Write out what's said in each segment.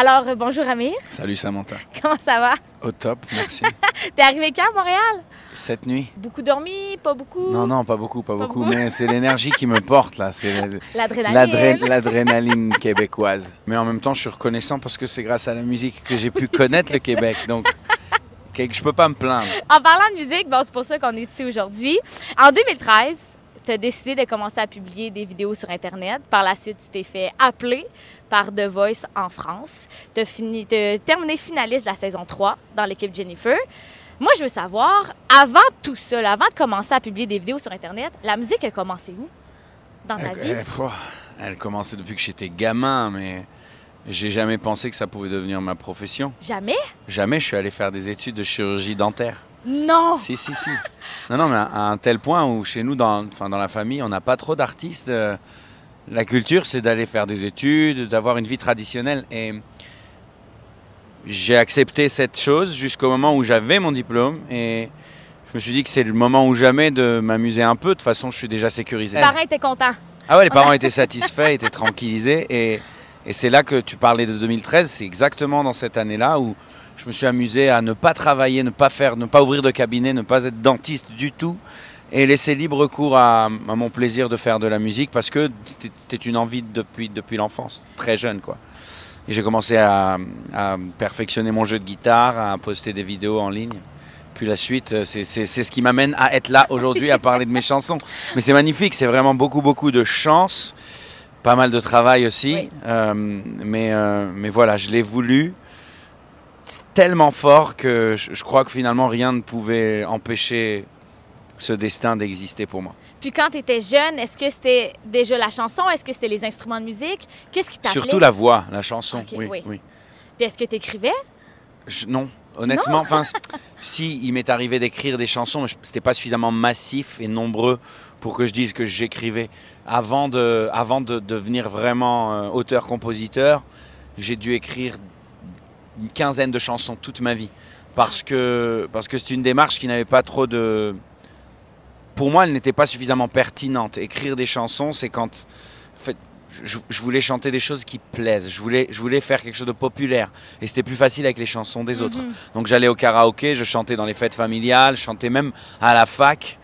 Alors, euh, bonjour Amir. Salut Samantha. Comment ça va? Au top, merci. T'es arrivé quand à Montréal? Cette nuit Beaucoup dormi, pas beaucoup? Non, non, pas beaucoup, pas, Pas beaucoup, beaucoup? mais c'est l'énergie qui me porte là. C'est L'adrénaline. l'adré- l'adrénaline québécoise. Mais en même temps, je suis reconnaissant parce que c'est grâce à la musique que j'ai pu connaître le Québec. Donc, je peux pas me plaindre. En parlant de musique, bon, c'est pour ça qu'on est ici aujourd'hui. En 2013, tu as décidé de commencer à publier des vidéos sur Internet. Par la suite, tu t'es fait appeler par The Voice en France. Tu as, terminé finaliste de la saison 3 dans l'équipe Jennifer. Moi, je veux savoir, avant tout ça, là, avant de commencer à publier des vidéos sur Internet, la musique a commencé où dans ta Elle, vie? elle- pouah, elle commençait depuis que j'étais gamin, mais j'ai jamais pensé que ça pouvait devenir ma profession. Jamais? Jamais je suis allé faire des études de chirurgie dentaire. Non! Si, si, si. Non, non, mais à un tel point où chez nous, dans, enfin, dans la famille, on n'a pas trop d'artistes. euh, la culture, c'est d'aller faire des études, d'avoir une vie traditionnelle. Et j'ai accepté cette chose jusqu'au moment où j'avais mon diplôme. Et je me suis dit que c'est le moment ou jamais de m'amuser un peu. De toute façon, je suis déjà sécurisé. Tes parents étaient contents. Ah ouais, les parents étaient satisfaits, étaient tranquillisés. Et, et c'est là que tu parlais de 2013. C'est exactement dans cette année-là où je me suis amusé à ne pas travailler, ne pas faire, ne pas ouvrir de cabinet, ne pas être dentiste du tout. Et laisser libre cours à, à mon plaisir de faire de la musique parce que c'était- une envie depuis, depuis l'enfance, très jeune quoi. Et j'ai commencé à, à perfectionner mon jeu de guitare, à poster des vidéos en ligne. Puis la suite, c'est ce qui m'amène à être là aujourd'hui, à parler de mes chansons. Mais c'est magnifique, c'est vraiment beaucoup, beaucoup de chance, pas mal de travail aussi. Oui. Euh, mais, euh, mais voilà, je l'ai voulu tellement fort que je, je crois que finalement rien ne pouvait empêcher ce destin d'exister pour moi. Puis quand tu étais jeune, est-ce que c'était déjà la chanson? Est-ce que c'était les instruments de musique? Qu'est-ce qui t'appelait? Surtout la voix, la chanson. Oui, oui. oui. Puis est-ce que tu écrivais? Je- non, honnêtement, enfin, si il m'est arrivé d'écrire des chansons, mais c'était pas suffisamment massif et nombreux pour que je dise que j'écrivais. Avant de, avant de devenir vraiment euh, auteur-compositeur, j'ai dû écrire une quinzaine de chansons toute ma vie, parce que parce que c'est une démarche qui n'avait pas trop de. Pour moi, elle n'était pas suffisamment pertinente. Écrire des chansons, c'est quand en fait, je, je voulais chanter des choses qui plaisent. Je voulais, je voulais faire quelque chose de populaire. Et c'était plus facile avec les chansons des autres. Mhm. Donc j'allais au karaoké, je chantais dans les fêtes familiales, je chantais même à la fac,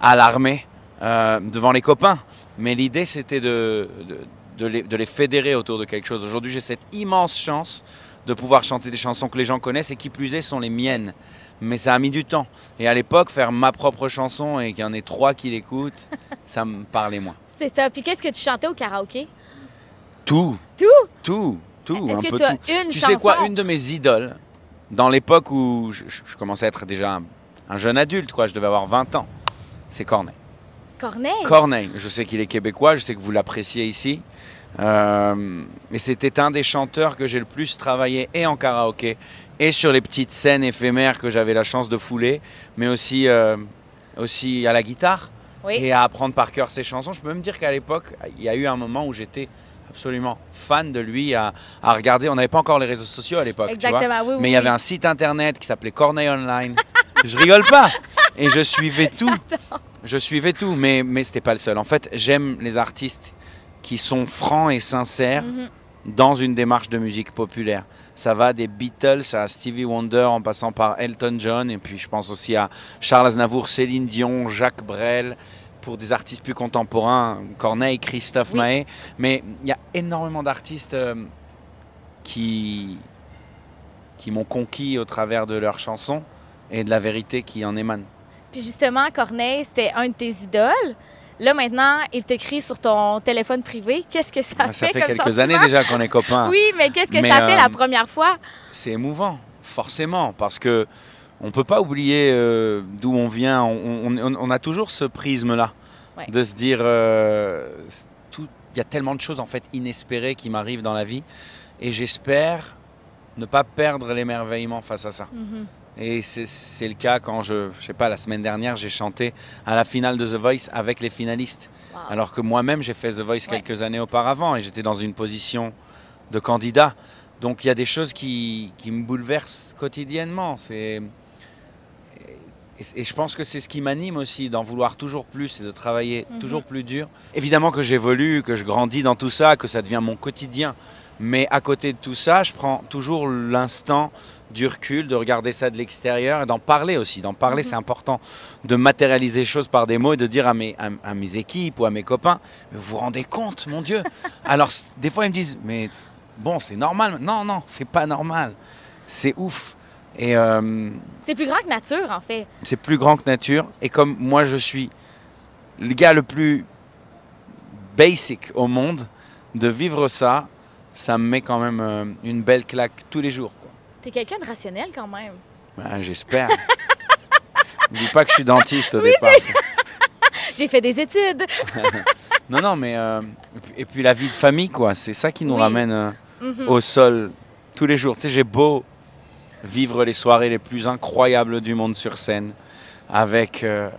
à l'armée, euh, devant les copains. Mais l'idée, c'était de, de, de les, de les fédérer autour de quelque chose. Aujourd'hui, j'ai cette immense chance de pouvoir chanter des chansons que les gens connaissent et qui plus est sont les miennes. Mais ça a mis du temps. Et à l'époque, faire ma propre chanson et qu'il y en ait trois qui l'écoutent, ça me parlait moins. C'est ça. Puis qu'est-ce que tu chantais au karaoké? Tout. Tout? Tout. Tout. Est-ce que tu as tout. une Tu chanson? sais quoi, une de mes idoles, dans l'époque où je commençais à être déjà un, un jeune adulte, quoi, je devais avoir 20 ans, c'est Corneille. Corneille? Corneille, je sais qu'il est québécois, je sais que vous l'appréciez ici. Euh, et c'était un des chanteurs que j'ai le plus travaillé et en karaoké et sur les petites scènes éphémères que j'avais la chance de fouler, mais aussi, euh, aussi à la guitare oui. et à apprendre par cœur ses chansons. Je peux même dire qu'à l'époque, il y a eu un moment où j'étais absolument fan de lui, à, à regarder. On n'avait pas encore les réseaux sociaux à l'époque, tu vois. Exactement, oui, oui. Mais il y avait un site internet qui s'appelait Corneille Online. je rigole pas. Et je suivais tout. Je suivais tout, mais, mais c'était pas le seul. En fait, j'aime les artistes qui sont francs et sincères Mhm. dans une démarche de musique populaire. Ça va des Beatles à Stevie Wonder en passant par Elton John et puis je pense aussi à Charles Aznavour, Céline Dion, Jacques Brel pour des artistes plus contemporains, Corneille, Christophe Oui. Maé. Mais il y a énormément d'artistes euh, qui, qui m'ont conquis au travers de leurs chansons et de la vérité qui en émane. Puis justement, Corneille, c'était un de tes idoles. Là, maintenant, il t'écrit sur ton téléphone privé. Qu'est-ce que ça, Ah, Ça fait comme quelques sentiment? années déjà qu'on est copains. Oui, mais qu'est-ce que Mais, ça fait euh, la première fois? c'est émouvant, forcément, parce que on peut pas oublier euh, d'où on vient. On, on- on- on a toujours ce prisme-là, Ouais. de se dire, euh, il y a tellement de choses en fait inespérées qui m'arrivent dans la vie, et j'espère ne pas perdre l'émerveillement face à ça. Mhm. Et c'est- le cas quand je, je sais pas, la semaine dernière, j'ai chanté à la finale de The Voice avec les finalistes. Wow. Alors que moi-même, j'ai fait The Voice Ouais. quelques années auparavant et j'étais dans une position de candidat. Donc il y a des choses qui, qui me bouleversent quotidiennement. C'est... Et, et je pense que c'est ce qui m'anime aussi, d'en vouloir toujours plus et de travailler Mhm. toujours plus dur. Évidemment que j'évolue, que je grandis dans tout ça, que ça devient mon quotidien. Mais à côté de tout ça, je prends toujours l'instant du recul, de regarder ça de l'extérieur et d'en parler aussi. D'en parler, Mhm. c'est important. De matérialiser les choses par des mots et de dire à mes, à, à mes équipes ou à mes copains, Mais vous vous rendez compte, mon Dieu? Alors, des fois, ils me disent, mais bon, c'est normal. Non, non, c'est pas normal. C'est ouf. Et euh, C'est plus grand que nature, en fait. c'est plus grand que nature. Et comme moi, je suis le gars le plus basic au monde, de vivre ça, ça me met quand même euh, une belle claque tous les jours. T'es quelqu'un de rationnel, quand même. Ben, J'espère. Dis pas que je suis dentiste au départ. J'ai fait des études. Non, non, mais. euh, et, puis, la vie de famille, quoi. C'est ça qui nous Oui. ramène euh, Mhm. au sol tous les jours. Tu sais, j'ai beau vivre les soirées les plus incroyables du monde sur scène avec. euh,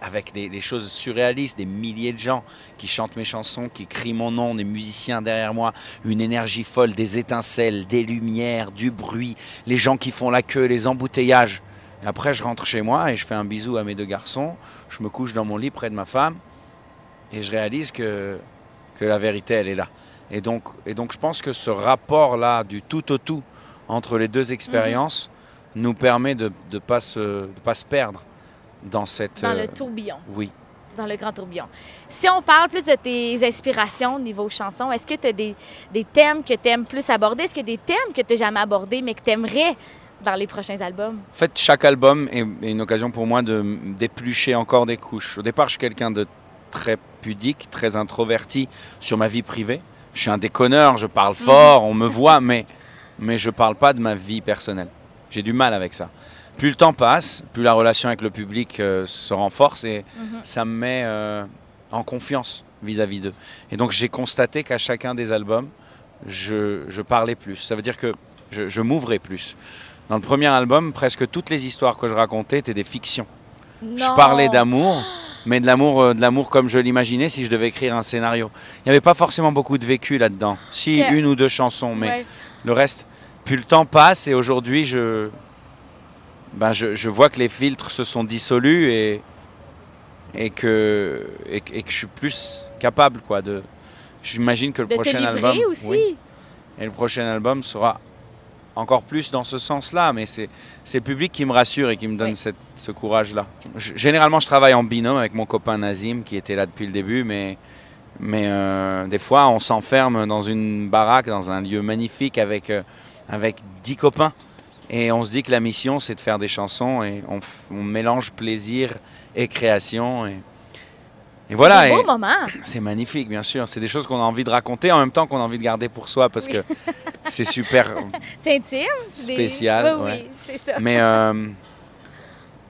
avec des, des choses surréalistes, des milliers de gens qui chantent mes chansons, qui crient mon nom, des musiciens derrière moi, une énergie folle, des étincelles, des lumières, du bruit, les gens qui font la queue, les embouteillages. Et après, je rentre chez moi et je fais un bisou à mes deux garçons, je me couche dans mon lit près de ma femme et je réalise que, que la vérité, elle est là. Et donc, et donc je pense que ce rapport-là du tout au tout entre les deux expériences nous permet de ne pas, se, de pas se perdre dans cette... Dans euh, le tourbillon. Oui. Dans le grand tourbillon. Si on parle plus de tes inspirations au niveau chanson, est-ce que tu as des, des thèmes que tu aimes plus aborder? Est-ce a des thèmes que tu n'as jamais abordés, mais que tu aimerais dans les prochains albums? En fait, chaque album est, est une occasion pour moi de d'éplucher encore des couches. Au départ, je suis quelqu'un de très pudique, très introverti sur ma vie privée. Je suis un déconneur, je parle fort, on me voit, mais, mais je parle pas de ma vie personnelle. J'ai du mal avec ça. Plus le temps passe, plus la relation avec le public euh, se renforce et Mhm. ça me met euh, en confiance vis-à-vis d'eux. Et donc j'ai constaté qu'à chacun des albums, je, je parlais plus. Ça veut dire que je, je m'ouvrais plus. Dans le premier album, presque toutes les histoires que je racontais étaient des fictions. Je parlais d'amour, mais de l'amour, euh, de l'amour comme je l'imaginais si je devais écrire un scénario. Il n'y avait pas forcément beaucoup de vécu là-dedans. Si une ou deux chansons, mais Ouais. le reste. Puis le temps passe et aujourd'hui, je, ben je, je vois que les filtres se sont dissolus et, et, que, et, que- et que je suis plus capable, quoi. De, j'imagine que le De prochain album. aussi. oui, et le prochain album sera encore plus dans ce sens-là, mais c'est, le public qui me rassure et qui me donne Oui. cette- ce courage-là. Généralement, je travaille en binôme avec mon copain Nazim, qui était là depuis le début, mais, mais euh, des fois, on s'enferme dans une baraque, dans un lieu magnifique avec, euh, avec dix copains. Et on se dit que la mission, c'est de faire des chansons et on, mélange plaisir et création. Et, et voilà. C'est un beau moment. c'est magnifique, bien sûr. C'est des choses qu'on a envie de raconter en même temps qu'on a envie de garder pour soi parce que c'est super. C'est intime. c'est des- Spécial, Oui, ouais. oui, c'est ça. Mais, euh,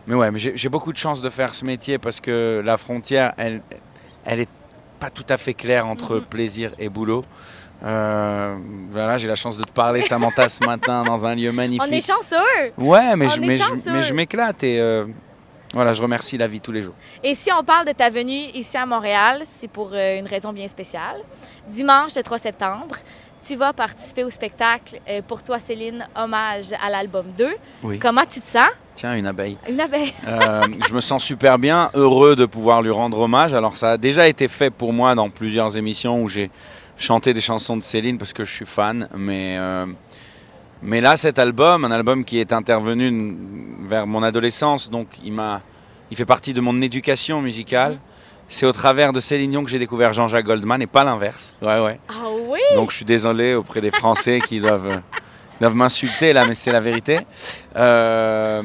mais ouais, mais j'ai beaucoup de chance de faire ce métier parce que la frontière, elle, elle est pas tout à fait claire entre Mhm. plaisir et boulot. Euh, voilà, j'ai la chance de te parler, Samantha, ce matin dans un lieu magnifique. On est chanceux. Ouais, mais on je, mais je- mais je m'éclate et euh, voilà, je remercie la vie tous les jours. Et si on parle de ta venue ici à Montréal, c'est pour euh, une raison bien spéciale. Dimanche, le 3 septembre, tu vas participer au spectacle euh, Pour toi, Céline, hommage à l'album 2. Oui. Comment tu te sens? Tiens, une abeille. Une abeille. Euh, je me sens super bien, heureux de pouvoir lui rendre hommage. Alors ça a déjà été fait pour moi dans plusieurs émissions où j'ai chanté des chansons de Céline parce que je suis fan. Mais, euh, mais là, cet album, un album qui est intervenu vers mon adolescence, donc il, m'a, il fait partie de mon éducation musicale. C'est au travers de Céline Dion que j'ai découvert Jean-Jacques Goldman et pas l'inverse. Ouais, ouais. Ah oui? Donc je suis désolé auprès des Français qui doivent, doivent m'insulter là, mais c'est la vérité. Euh,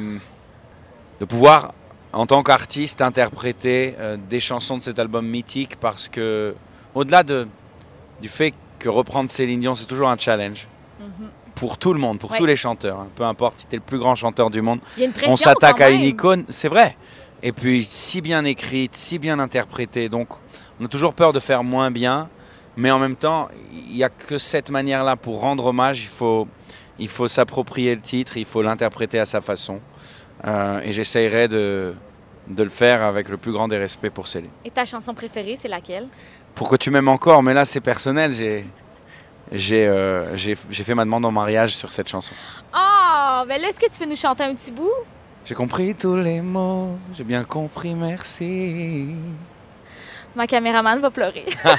de pouvoir, en tant qu'artiste, interpréter euh, des chansons de cet album mythique parce que, au-delà de, du fait que reprendre Céline Dion, c'est toujours un challenge Mhm. pour tout le monde, pour Ouais. tous les chanteurs. hein. Peu importe si tu es le plus grand chanteur du monde, on s'attaque à une icône, c'est vrai. Et puis si bien écrite, si bien interprétée. Donc on a toujours peur de faire moins bien, mais en même temps, il n'y a que cette manière-là pour rendre hommage. Il faut, il faut s'approprier le titre, il faut l'interpréter à sa façon. Euh, et j'essayerai de, de le faire avec le plus grand des respects pour Céline. Et ta chanson préférée, c'est laquelle? Pourquoi tu m'aimes encore Mais là, c'est personnel. J'ai, j'ai, euh, j'ai, j'ai fait ma demande en mariage sur cette chanson. Ah, ben là, est-ce que tu peux nous chanter un petit bout? J'ai compris tous les mots, j'ai bien compris, merci. Ma caméraman va pleurer.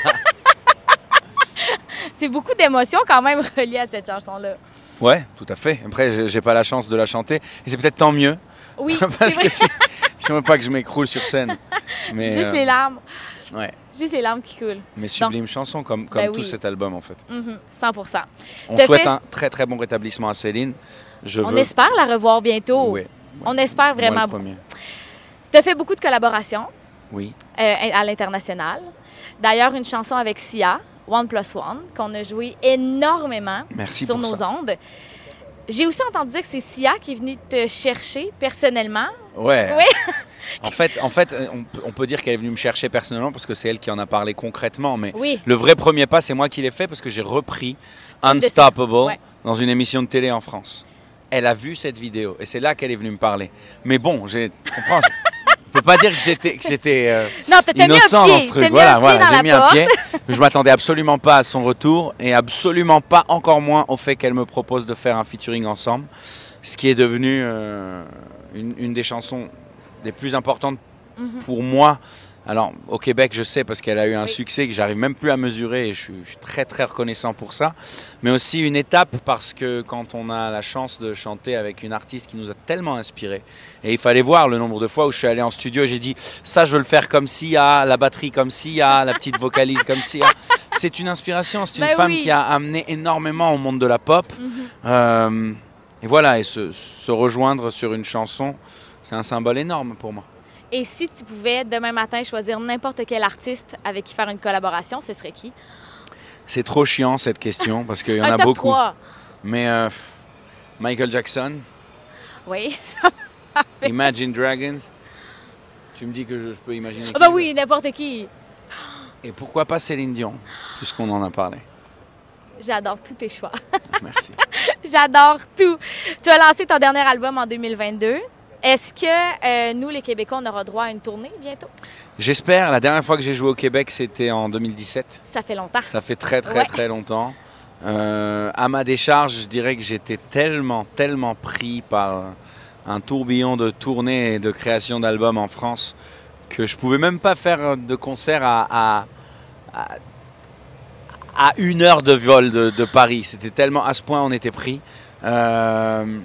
C'est beaucoup d'émotions quand même reliées à cette chanson-là. Ouais, tout à fait. Après, j'ai- pas la chance de la chanter. Et c'est peut-être tant mieux. Oui, parce que si, si on veut pas que je m'écroule sur scène. Mais, Juste euh, les larmes. ouais, Juste les larmes qui coulent. mais sublime chanson, comme, comme Ben tout oui. cet album en fait. Mhm, 100 On souhaite fait- un très très bon rétablissement à Céline. Je On veux. espère la revoir bientôt. Ouais, On espère moi vraiment beaucoup. premier. Tu as fait beaucoup de collaborations Oui. euh, à l'international. D'ailleurs, une chanson avec Sia, One Plus One, qu'on a joué énormément Merci sur nos ça. ondes. J'ai aussi entendu dire que c'est Sia qui est venue te chercher personnellement. Ouais. Ouais. en fait, en fait, on, peut- on peut dire qu'elle est venue me chercher personnellement parce que c'est elle qui en a parlé concrètement. Mais Oui, le vrai premier pas, c'est moi qui l'ai fait parce que j'ai repris Unstoppable Ouais. dans une émission de télé en France. Elle a vu cette vidéo et c'est là qu'elle est venue me parler. Mais bon, j'ai, tu comprends, je peux pas dire que j'étais, que j'étais euh, mis un innocent pied, dans ce truc. mis Voilà, un pied voilà, j'ai mis un pied. Je m'attendais absolument pas à son retour et absolument pas, encore moins, au fait qu'elle me propose de faire un featuring ensemble, ce qui est devenu euh, une, une des chansons les plus importantes Mhm. pour moi. Alors, au Québec, je sais parce qu'elle a eu un Oui. succès que j'arrive même plus à mesurer et je suis, je suis très très reconnaissant pour ça. Mais aussi une étape parce que quand on a la chance de chanter avec une artiste qui nous a tellement inspiré, et il fallait voir le nombre de fois où je suis allé en studio et j'ai dit ça, je veux le faire comme Sia, la batterie comme Sia, la petite vocalise comme Sia. C'est une inspiration, c'est une Ben femme oui. qui a amené énormément au monde de la pop. Mhm. Euh, et voilà, et se, se rejoindre sur une chanson, c'est un symbole énorme pour moi. Et si tu pouvais demain matin choisir n'importe quel artiste avec qui faire une collaboration, ce serait qui? C'est trop chiant cette question parce qu'il y en a beaucoup. 3. Mais euh, Michael Jackson, Oui. Imagine Dragons. Tu me dis que je, je peux imaginer. Ah qui, ben oui, n'importe qui. Et pourquoi pas Céline Dion, puisqu'on en a parlé? J'adore tous tes choix. Merci. J'adore tout. Tu as lancé ton dernier album en 2022. Est-ce que euh, nous, les Québécois, on aura droit à une tournée bientôt? J'espère. La dernière fois que j'ai joué au Québec, c'était en 2017. Ça fait longtemps. Ça fait très très Ouais. très longtemps. Euh, à ma décharge, je dirais que j'étais tellement, tellement pris par un tourbillon de tournées et de création d'albums en France que je pouvais même pas faire de concert à, à, à- à une heure de vol de, de Paris. C'était tellement à ce point on était pris. Euh,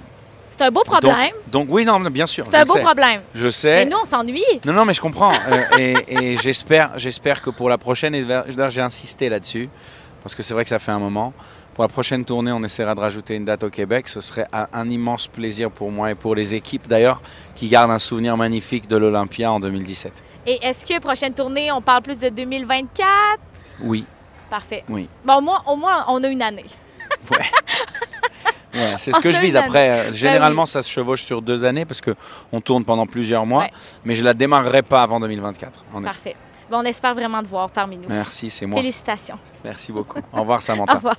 C'est un beau problème. donc oui, non, bien sûr. C'est un beau sais. problème. Je sais. Mais nous, on s'ennuie. Non, non, mais je comprends. Euh, et et j'espère, j'espère que pour la prochaine, j'ai insisté là-dessus, parce que c'est vrai que ça fait un moment. Pour la prochaine tournée, on essaiera de rajouter une date au Québec. Ce serait un, un immense plaisir pour moi et pour les équipes d'ailleurs, qui gardent un souvenir magnifique de l'Olympia en 2017. Et est-ce que prochaine tournée, on parle plus de 2024? Oui, Parfait. oui. Bon, au moins, au moins on a une année. Ouais. Ouais, c'est ce que je vise. Après, euh, généralement, ça se chevauche sur deux années parce qu'on tourne pendant plusieurs mois, Ouais. mais je la démarrerai pas avant 2024. en effet. Parfait. Bon, on espère vraiment te voir parmi nous. Merci, c'est moi. Félicitations. Merci beaucoup. Au revoir, Au Samantha. revoir.